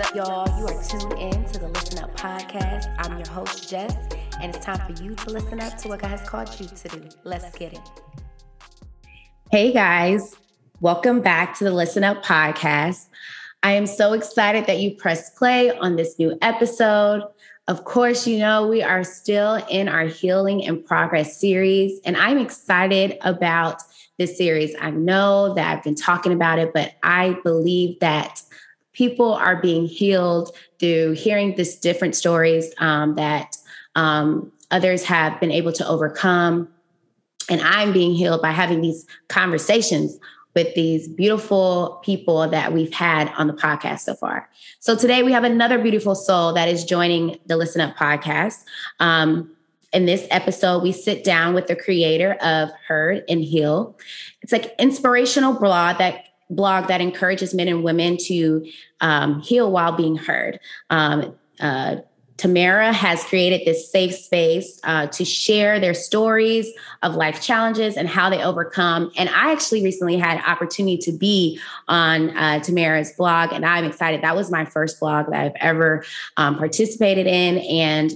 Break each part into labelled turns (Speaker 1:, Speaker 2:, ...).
Speaker 1: Up, y'all? You are tuned in to the Listen Up podcast. I'm your host, Jess, and it's time for you to listen up to what God has called you to do. Let's get it. Hey, guys. Welcome back to the Listen Up podcast. I am so excited that you pressed play on this new episode. Of course, you know, we are still in our Healing and Progress series, and I'm excited about this series. I know that I've been talking about it, but I believe that people are being healed through hearing this different stories um, that um, others have been able to overcome. And I'm being healed by having these conversations with these beautiful people that we've had on the podcast so far. So today we have another beautiful soul that is joining the Listen Up podcast. Um, in this episode, we sit down with the creator of Heard and Heal. It's like inspirational blog that blog that encourages men and women to um, heal while being heard. Um, uh, Tamara has created this safe space uh, to share their stories of life challenges and how they overcome. And I actually recently had opportunity to be on uh, Tamara's blog, and I'm excited. That was my first blog that I've ever um, participated in, and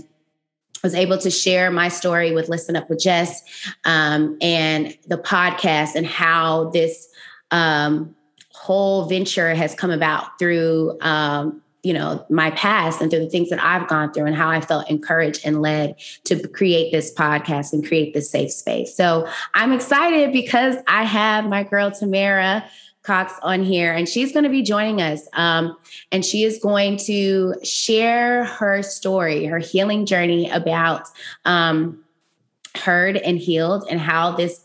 Speaker 1: was able to share my story with Listen Up with Jess um, and the podcast and how this um, whole venture has come about through um, you know my past and through the things that i've gone through and how i felt encouraged and led to create this podcast and create this safe space. So i'm excited because i have my girl tamara cox on here and she's going to be joining us um, and she is going to share her story her healing journey about um, heard and healed and how this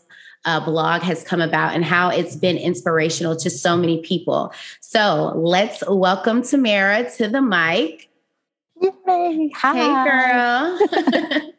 Speaker 1: uh, blog has come about and how it's been inspirational to so many people. So let's welcome Tamara to the mic.
Speaker 2: Yay. Hi.
Speaker 1: Hey, girl.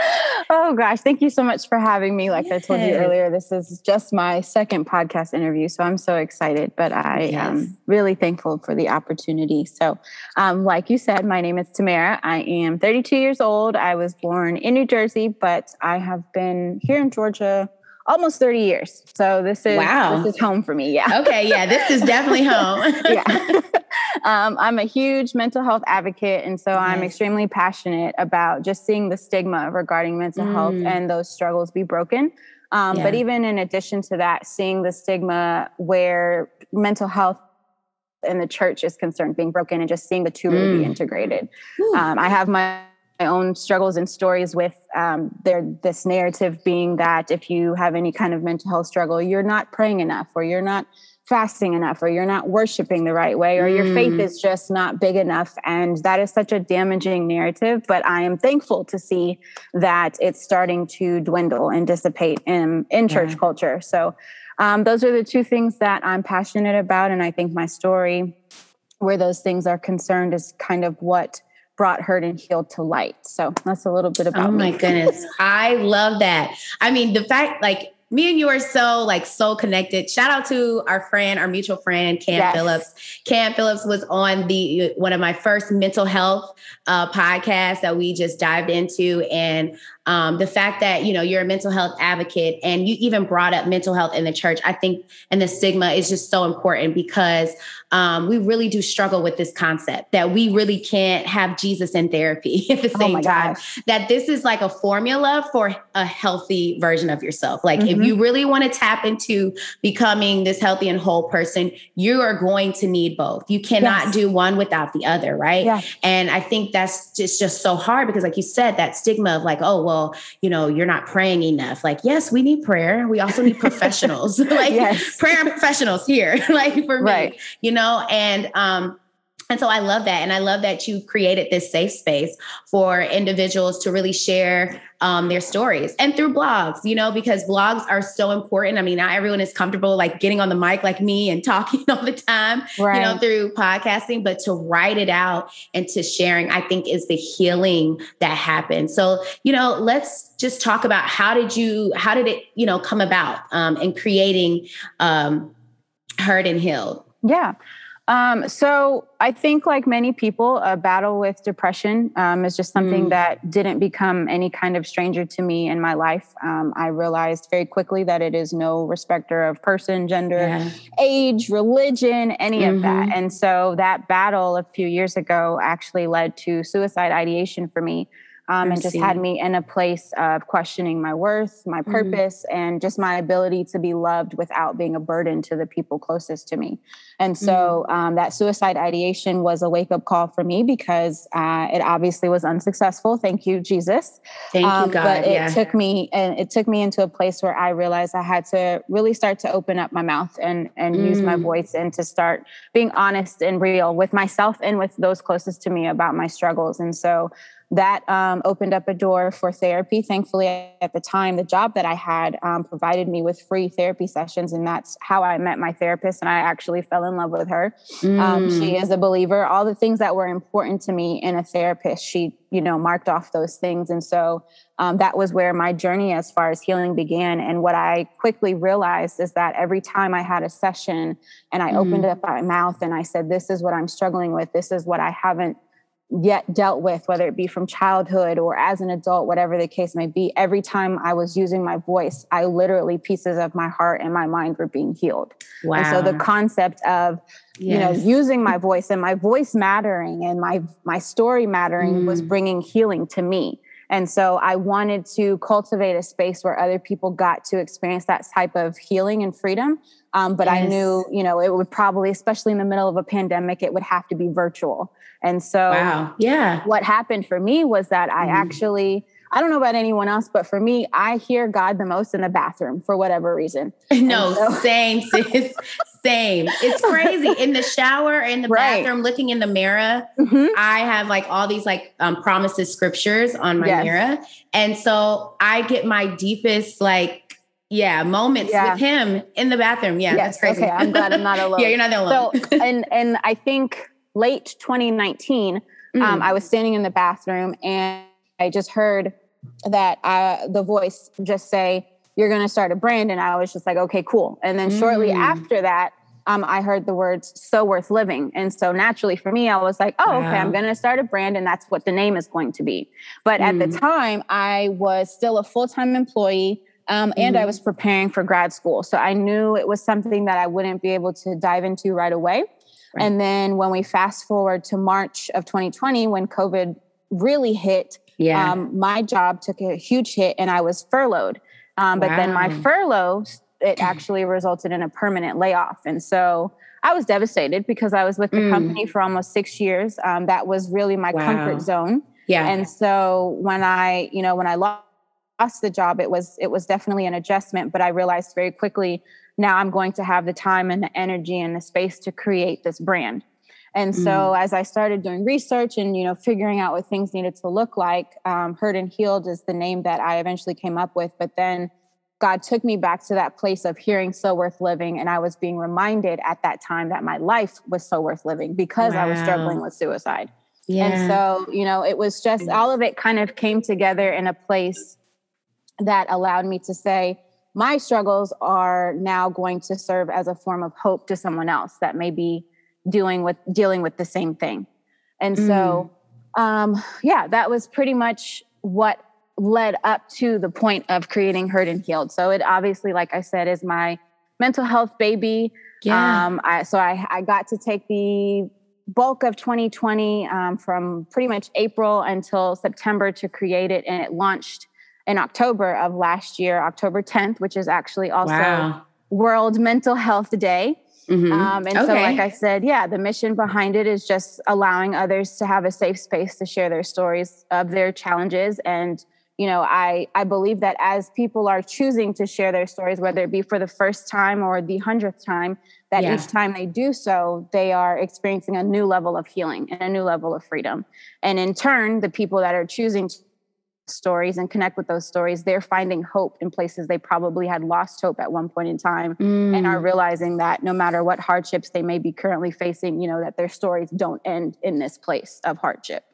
Speaker 2: oh gosh, thank you so much for having me. Like yes. I told you earlier, this is just my second podcast interview, so I'm so excited. But I yes. am really thankful for the opportunity. So, um, like you said, my name is Tamara. I am 32 years old. I was born in New Jersey, but I have been here in Georgia almost 30 years. So this is wow. this is home for me. Yeah.
Speaker 1: Okay. Yeah. This is definitely home.
Speaker 2: yeah. um, I'm a huge mental health advocate. And so. I'm extremely passionate about just seeing the stigma regarding mental mm. health and those struggles be broken. Um, yeah. But even in addition to that, seeing the stigma where mental health and the church is concerned being broken and just seeing the two mm. really be integrated. Um, I have my my own struggles and stories with um, there this narrative being that if you have any kind of mental health struggle you're not praying enough or you're not fasting enough or you're not worshiping the right way or mm. your faith mm. is just not big enough and that is such a damaging narrative but i am thankful to see that it's starting to dwindle and dissipate in in church yeah. culture so um, those are the two things that i'm passionate about and i think my story where those things are concerned is kind of what brought Heard and Healed to light. So that's a little bit about.
Speaker 1: Oh my
Speaker 2: me.
Speaker 1: goodness, I love that. I mean, the fact like me and you are so like so connected. Shout out to our friend, our mutual friend, Cam yes. Phillips. Cam Phillips was on the one of my first mental health uh, podcasts that we just dived into, and um, the fact that you know you're a mental health advocate and you even brought up mental health in the church i think and the stigma is just so important because um, we really do struggle with this concept that we really can't have jesus in therapy at the oh same oh time gosh. that this is like a formula for a healthy version of yourself like mm-hmm. if you really want to tap into becoming this healthy and whole person you are going to need both you cannot yes. do one without the other right yes. and i think that's just just so hard because like you said that stigma of like oh well you know, you're not praying enough. Like, yes, we need prayer. We also need professionals, like yes. prayer and professionals here, like for me, right. you know, and, um, and so I love that. And I love that you created this safe space for individuals to really share um, their stories and through blogs, you know, because blogs are so important. I mean, not everyone is comfortable like getting on the mic like me and talking all the time, right. you know, through podcasting, but to write it out and to sharing, I think is the healing that happens. So, you know, let's just talk about how did you, how did it, you know, come about um, in creating um, Heard and Healed?
Speaker 2: Yeah. Um, so I think, like many people, a battle with depression um, is just something mm. that didn't become any kind of stranger to me in my life. Um, I realized very quickly that it is no respecter of person, gender, yeah. age, religion, any mm-hmm. of that. Mm-hmm. And so that battle a few years ago actually led to suicide ideation for me um, and just had me in a place of questioning my worth, my mm-hmm. purpose, mm-hmm. and just my ability to be loved without being a burden to the people closest to me. And so mm-hmm. um, that suicide ideation was a wake up call for me because uh, it obviously was unsuccessful. Thank you, Jesus.
Speaker 1: Thank um, you, God.
Speaker 2: But
Speaker 1: it yeah.
Speaker 2: took me and it took me into a place where I realized I had to really start to open up my mouth and and mm. use my mm. voice and to start being honest and real with myself and with those closest to me about my struggles. And so that um, opened up a door for therapy. Thankfully, at the time, the job that I had um, provided me with free therapy sessions, and that's how I met my therapist. And I actually fell in love with her. Mm. Um, she mm. is a believer. All the things that were important to me in a therapist, she you know marked off those things, and so um, that was where my journey as far as healing began. And what I quickly realized is that every time I had a session and I mm. opened up my mouth and I said, "This is what I'm struggling with. This is what I haven't." Yet dealt with, whether it be from childhood or as an adult, whatever the case may be, every time I was using my voice, I literally pieces of my heart and my mind were being healed. Wow. And so the concept of yes. you know using my voice and my voice mattering and my my story mattering mm. was bringing healing to me. And so I wanted to cultivate a space where other people got to experience that type of healing and freedom. Um, but yes. I knew, you know, it would probably, especially in the middle of a pandemic, it would have to be virtual. And so,
Speaker 1: wow. yeah,
Speaker 2: what happened for me was that I mm. actually, I don't know about anyone else, but for me, I hear God the most in the bathroom for whatever reason.
Speaker 1: No, so- same, sis, same. It's crazy. In the shower, in the right. bathroom, looking in the mirror, mm-hmm. I have like all these like um, promises scriptures on my yes. mirror. And so I get my deepest like yeah, moments yeah. with him in the bathroom. Yeah, yes, that's crazy.
Speaker 2: Okay, I'm glad I'm not alone.
Speaker 1: yeah, you're not alone.
Speaker 2: So, and and I think late 2019, um, mm. um, I was standing in the bathroom and I just heard that uh, the voice just say, You're going to start a brand. And I was just like, Okay, cool. And then shortly mm. after that, um, I heard the words so worth living. And so naturally for me, I was like, oh, okay, I'm going to start a brand and that's what the name is going to be. But mm. at the mm. time, I was still a full time employee. Um, and mm. I was preparing for grad school. So I knew it was something that I wouldn't be able to dive into right away. Right. And then when we fast forward to March of 2020, when COVID really hit, yeah. Um, my job took a huge hit and I was furloughed. Um, but wow. then my furlough, it actually resulted in a permanent layoff. And so I was devastated because I was with the mm. company for almost six years. Um, that was really my wow. comfort zone.
Speaker 1: Yeah.
Speaker 2: And so when I, you know, when I lost the job, it was it was definitely an adjustment. But I realized very quickly now I'm going to have the time and the energy and the space to create this brand. And so mm. as I started doing research and you know figuring out what things needed to look like, um, Heard and Healed is the name that I eventually came up with. But then God took me back to that place of hearing so worth living, and I was being reminded at that time that my life was so worth living because wow. I was struggling with suicide. Yeah. And so you know it was just all of it kind of came together in a place that allowed me to say my struggles are now going to serve as a form of hope to someone else that may be dealing with dealing with the same thing and mm. so um, yeah that was pretty much what led up to the point of creating Heard and Healed so it obviously like i said is my mental health baby yeah. um, I, so I, I got to take the bulk of 2020 um, from pretty much april until september to create it and it launched in October of last year, October 10th, which is actually also wow. World Mental Health Day. Mm-hmm. Um, and okay. so, like I said, yeah, the mission behind it is just allowing others to have a safe space to share their stories of their challenges. And, you know, I, I believe that as people are choosing to share their stories, whether it be for the first time or the hundredth time, that yeah. each time they do so, they are experiencing a new level of healing and a new level of freedom. And in turn, the people that are choosing to stories and connect with those stories, they're finding hope in places they probably had lost hope at one point in time mm. and are mm. realizing that no matter what hardships they may be currently facing, you know, that their stories don't end in this place of hardship.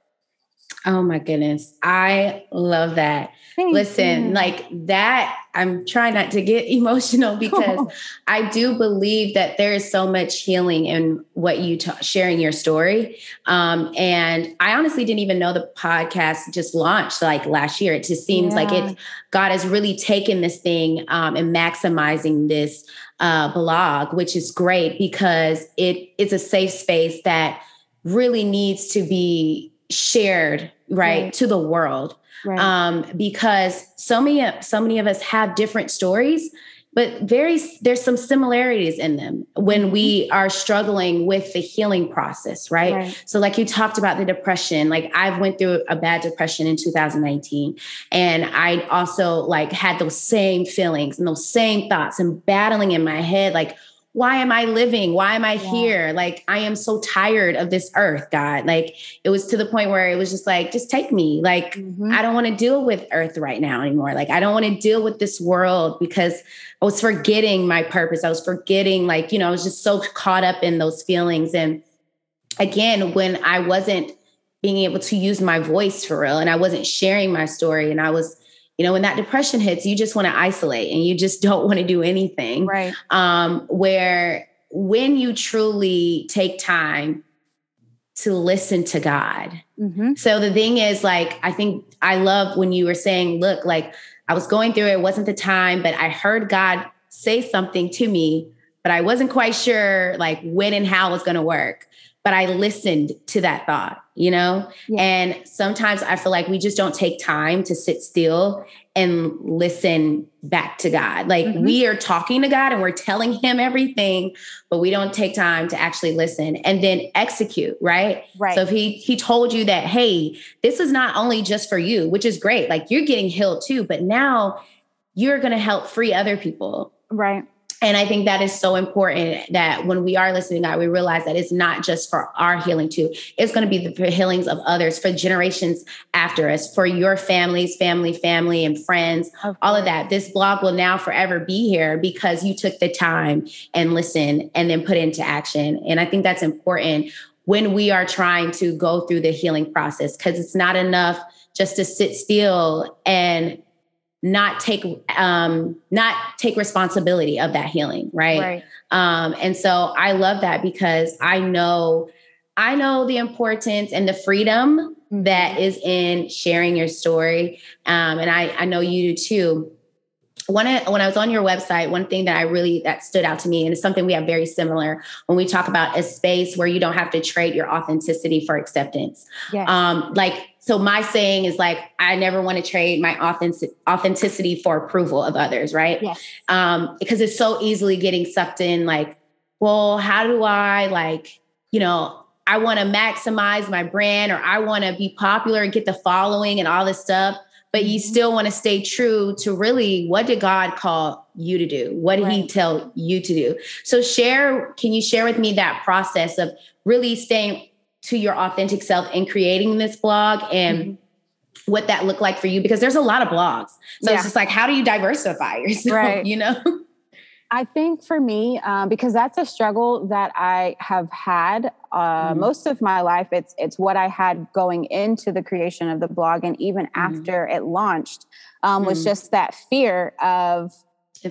Speaker 1: Oh my goodness. I love that. Thank Listen, you. like that, I'm trying not to get emotional because I do believe that there is so much healing in what you t- sharing your story. Um, and I honestly didn't even know the podcast just launched like last year. It just seems yeah. like it, God has really taken this thing um, and maximizing this uh, blog, which is great because it is a safe space that really needs to be shared right, right. to the world right. um, because so many so many of us have different stories but very there's some similarities in them when we mm-hmm. are struggling with the healing process right? right? so like you talked about the depression like i've went through a bad depression in 2019 and i also like had those same feelings and those same thoughts and battling in my head like why am I living? Why am I yeah. here? Like, I am so tired of this earth, God. Like, it was to the point where it was just like, just take me. Like, mm-hmm. I don't want to deal with earth right now anymore. Like, I don't want to deal with this world because I was forgetting my purpose. I was forgetting, like, you know, I was just so caught up in those feelings. And again, when I wasn't being able to use my voice for real and I wasn't sharing my story and I was you know when that depression hits you just want to isolate and you just don't want to do anything.
Speaker 2: Right.
Speaker 1: Um where when you truly take time to listen to god. Mm-hmm. so the thing is like i think i love when you were saying look like i was going through it, it wasn't the time but i heard god say something to me but i wasn't quite sure like when and how it was going to work but I listened to that thought, you know? Yeah. And sometimes I feel like we just don't take time to sit still and listen back to God. Like mm-hmm. we are talking to God and we're telling him everything, but we don't take time to actually listen and then execute, right?
Speaker 2: Right.
Speaker 1: So if he he told you that, hey, this is not only just for you, which is great. Like you're getting healed too, but now you're going to help free other people.
Speaker 2: Right.
Speaker 1: And I think that is so important that when we are listening God, we realize that it's not just for our healing too. It's going to be the healings of others for generations after us, for your families, family, family, and friends, all of that. This blog will now forever be here because you took the time and listen and then put into action. And I think that's important when we are trying to go through the healing process because it's not enough just to sit still and not take um not take responsibility of that healing right, right. um and so i love that because i know i know the importance and the freedom that mm-hmm. in sharing your story um and i i know you do too one when I was on your website, one thing that I really that stood out to me, and it's something we have very similar when we talk about a space where you don't have to trade your authenticity for acceptance. Yes. Um, like so my saying is like I never want to trade my authentic, authenticity for approval of others, right?
Speaker 2: Yes.
Speaker 1: Um, because it's so easily getting sucked in like, well, how do I like, you know, I want to maximize my brand or I want to be popular and get the following and all this stuff but you mm-hmm. still want to stay true to really what did God call you to do? What did right. he tell you to do? So share, can you share with me that process of really staying to your authentic self and creating this blog and mm-hmm. what that looked like for you? Because there's a lot of blogs. So yeah. it's just like, how do you diversify yourself? Right. You know?
Speaker 2: I think for me, um, because that's a struggle that I have had uh, mm-hmm. most of my life. It's it's what I had going into the creation of the blog, and even mm-hmm. after it launched, um, was mm-hmm. just that fear of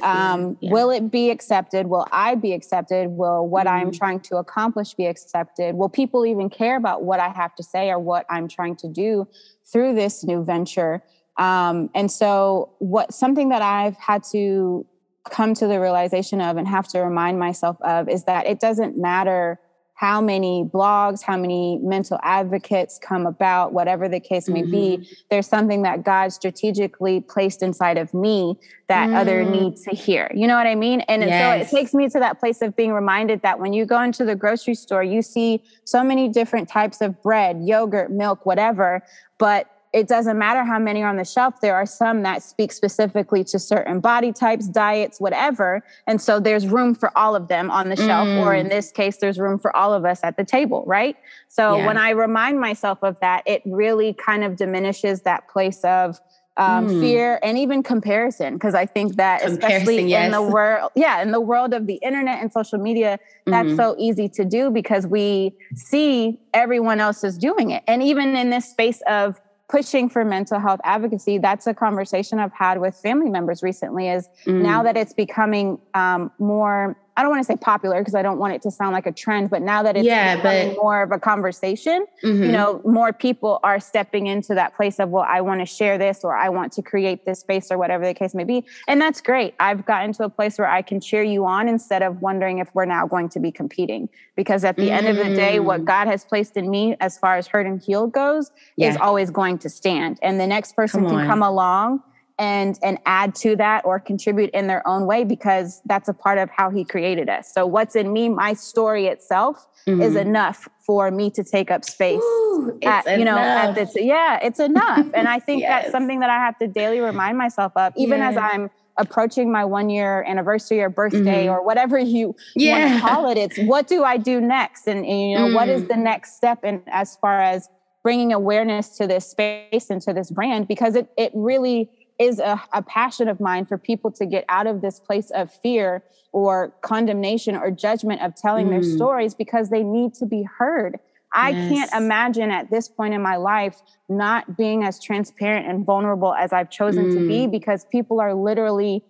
Speaker 2: um, yeah. will it be accepted? Will I be accepted? Will what I'm mm-hmm. trying to accomplish be accepted? Will people even care about what I have to say or what I'm trying to do through this new venture? Um, and so, what something that I've had to come to the realization of and have to remind myself of is that it doesn't matter how many blogs, how many mental advocates come about, whatever the case may mm-hmm. be, there's something that God strategically placed inside of me that mm. other need to hear. You know what I mean? And yes. so it takes me to that place of being reminded that when you go into the grocery store, you see so many different types of bread, yogurt, milk, whatever, but it doesn't matter how many are on the shelf. There are some that speak specifically to certain body types, diets, whatever. And so there's room for all of them on the shelf, mm. or in mm. this case, there's room for all of us at the table, right? So yeah. when I remind myself of that, it really kind of diminishes that place of um, mm. fear, and even comparison. Because I think that, especially yes. in the world, yeah, in the world of the internet and social media, that's mm-hmm. so easy to do because we see everyone else is doing it. And even in this space of pushing for mental health advocacy that's a conversation i've had with family members recently is mm. now that it's becoming um, more I don't want to say popular because I don't want it to sound like a trend, but now that it's yeah, but, more of a conversation, mm-hmm. you know, more people are stepping into that place of, well, I want to share this or I want to create this space or whatever the case may be. And that's great. I've gotten to a place where I can cheer you on instead of wondering if we're now going to be competing. Because at the mm. end of the day, what mm. God has placed in me as far as heard and healed goes yeah. is always going to stand. And the next person come can come along and and add to that or contribute in their own way because that's a part of how he created us so what's in me my story itself mm-hmm. is enough for me to take up space Ooh, at, you know at this yeah it's enough and i think yes. that's something that i have to daily remind myself of even yeah. as i'm approaching my one year anniversary or birthday mm-hmm. or whatever you yeah. want to call it it's what do i do next and, and you know mm. what is the mm. next step in as far as bringing awareness to this space and to this brand because it it really is a, a, passion of mine for people to get out of this place of fear or condemnation or judgment of telling mm. their stories because they need to be heard. I yes. can't imagine at this point in my life not being as transparent and vulnerable as I've chosen mm. to be mm. because people are literally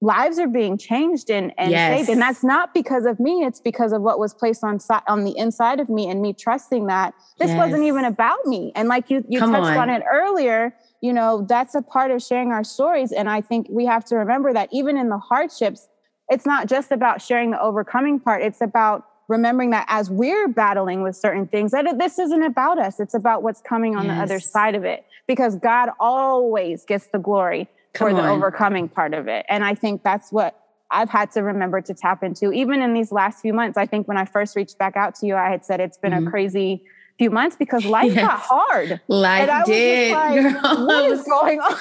Speaker 2: lives are being changed and, and yes. saved. And that's not because of me. It's because of what was placed on on the inside of me and me trusting that this yes. wasn't even about me. And like you, you touched on. on it earlier, you know, that's a part of sharing our stories. And I think we have to remember that even in the hardships, it's not just about sharing the overcoming part. It's about remembering that as we're battling with certain things, that this isn't about us. It's about what's coming on yes. the other side of it. Because God always gets the glory Come for on. the overcoming part of it. And I think that's what I've had to remember to tap into. Even in these last few months, I think when I first reached back out to you, I had said it's been mm-hmm. a crazy few months because life yes. got hard.
Speaker 1: Life did.
Speaker 2: Like, what is going on?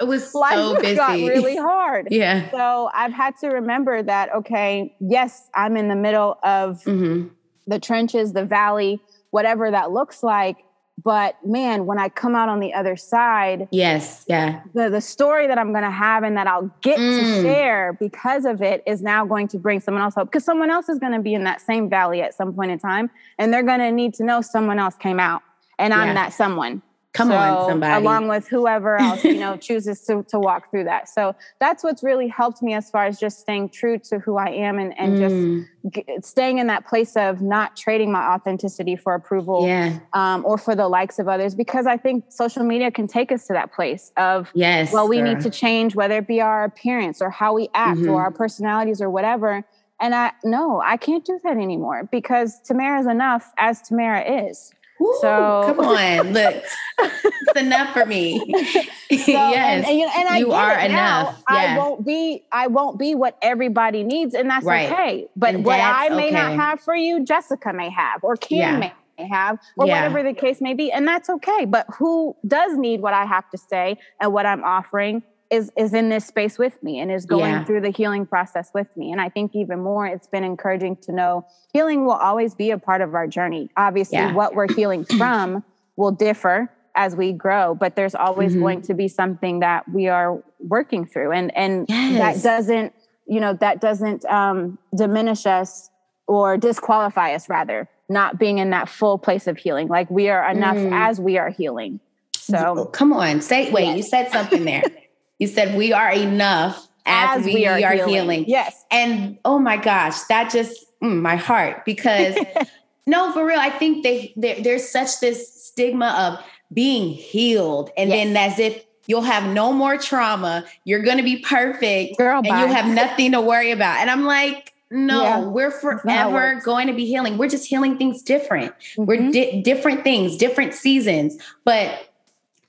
Speaker 1: It was life so busy.
Speaker 2: got really hard.
Speaker 1: yeah.
Speaker 2: So I've had to remember that. Okay, yes, I'm in the middle of mm-hmm. the trenches, the valley, whatever that looks like but man when i come out on the other side
Speaker 1: yes yeah.
Speaker 2: the, the story that i'm going to have and that i'll get mm. to share because of it is now going to bring someone else hope because someone else is going to be in that same valley at some point in time and they're going to need to know someone else came out and i'm that someone
Speaker 1: Come so, on, somebody.
Speaker 2: Along with whoever else, you know, chooses to, to walk through that. So that's what's really helped me as far as just staying true to who I am and, and mm. just g- staying in that place of not trading my authenticity for approval
Speaker 1: yeah.
Speaker 2: um, or for the likes of others. Because I think social media can take us to that place of,
Speaker 1: yes,
Speaker 2: well, we girl. need to change, whether it be our appearance or how we act mm-hmm. or our personalities or whatever. And I, no, I can't do that anymore because Tamara is enough as Tamara is.
Speaker 1: Ooh, so come on, look, it's enough for me.
Speaker 2: So, yes, and, and, and I you are enough. Yeah. I won't be. I won't be what everybody needs, and that's right. okay. But and what I may okay. not have for you, Jessica may have, or Kim yeah. may have, or yeah. whatever the case may be, and that's okay. But who does need what I have to say and what I'm offering? Is is in this space with me and is going yeah. through the healing process with me and i think even more it's been encouraging to know healing will always be a part of our journey obviously yeah. what we're healing from will differ as we grow but there's always mm-hmm. going to be something that we are working through and and yes. that doesn't you know that doesn't um, diminish us or disqualify us rather not being in that full place of healing like we are enough mm. as we are healing so
Speaker 1: come on say wait yes. you said something there You said we are enough as, as we, we, are, are healing. healing.
Speaker 2: Yes.
Speaker 1: And oh my gosh, that just mm, my heart because no, for real, I think they there's such this stigma of being healed, and yes. then as if you'll have no more trauma, you're going to be perfect, Girl, and bye. you have nothing to worry about. And I'm like. No, yeah, we're forever going to be healing. We're just healing things different. Mm-hmm. We're di- different things, different seasons. But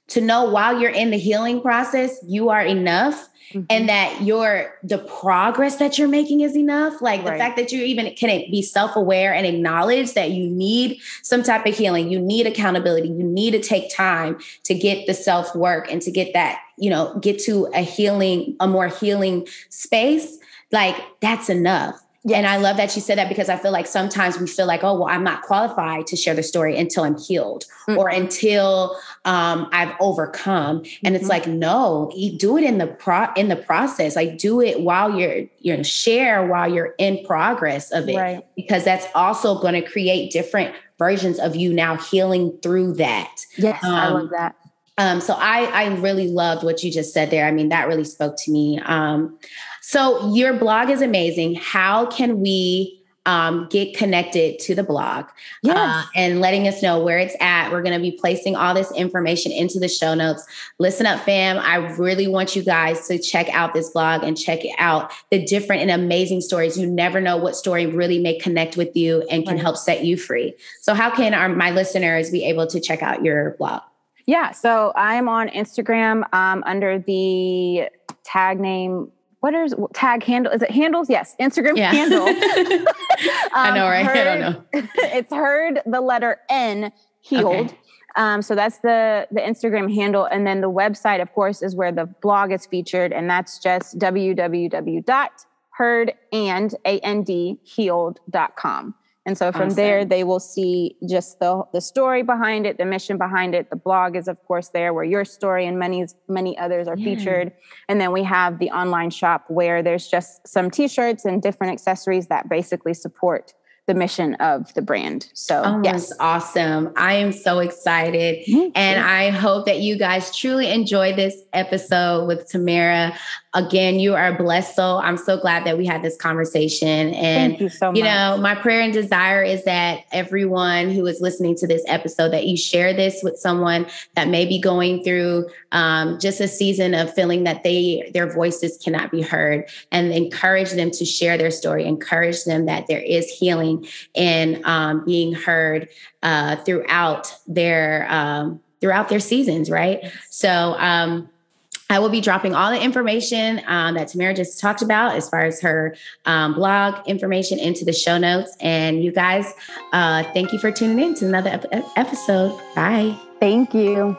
Speaker 1: to know while you're in the healing process, you are enough. Mm-hmm. and that your the progress that you're making is enough like right. the fact that you even can be self-aware and acknowledge that you need some type of healing you need accountability you need to take time to get the self-work and to get that you know get to a healing a more healing space like that's enough Yes. And I love that you said that because I feel like sometimes we feel like, oh, well, I'm not qualified to share the story until I'm healed mm-hmm. or until um, I've overcome. And mm-hmm. it's like, no, do it in the pro in the process. Like do it while you're you know share while you're in progress of it, right. because that's also going to create different versions of you now healing through that.
Speaker 2: Yes, um, I love that.
Speaker 1: Um, so I I really loved what you just said there. I mean, that really spoke to me. Um, so your blog is amazing. How can we um, get connected to the blog
Speaker 2: yes. uh,
Speaker 1: and letting us know where it's at. We're going to be placing all this information into the show notes. Listen up, fam. I really want you guys to check out this blog and check out the different and amazing stories. You never know what story really may connect with you and can right. help set you free. So, how can our, my listeners be able to check out your blog?
Speaker 2: Yeah, so I'm on Instagram um, under the tag name what is tag handle? Is it handles? Yes, Instagram yeah. handle. um,
Speaker 1: I know, right? Heard, I don't know.
Speaker 2: it's heard the letter N healed. Okay. Um, so that's the the Instagram handle, and then the website, of course, is where the blog is featured, and that's just www heard and and www.heardandandhealed.com. And so from awesome. there, they will see just the, the story behind it, the mission behind it. The blog is, of course, there where your story and many, many others are yeah. featured. And then we have the online shop where there's just some t shirts and different accessories that basically support the mission of the brand. So,
Speaker 1: oh, yes, awesome. I am so excited. Mm-hmm. And I hope that you guys truly enjoy this episode with Tamara. Again, you are a blessed soul. I'm so glad that we had this conversation. And
Speaker 2: Thank you so
Speaker 1: much. You know, my prayer and desire is that everyone who is listening to this episode, that you share this with someone that may be going through um, just a season of feeling that they their voices cannot be heard, and encourage them to share their story. Encourage them that there is healing and um, being heard uh, throughout their um, throughout their seasons. Right. So. Um, I will be dropping all the information um, that Tamara just talked about as far as her um, blog information into the show notes. And you guys, uh, thank you for tuning in to another ep- episode. Bye.
Speaker 2: Thank you.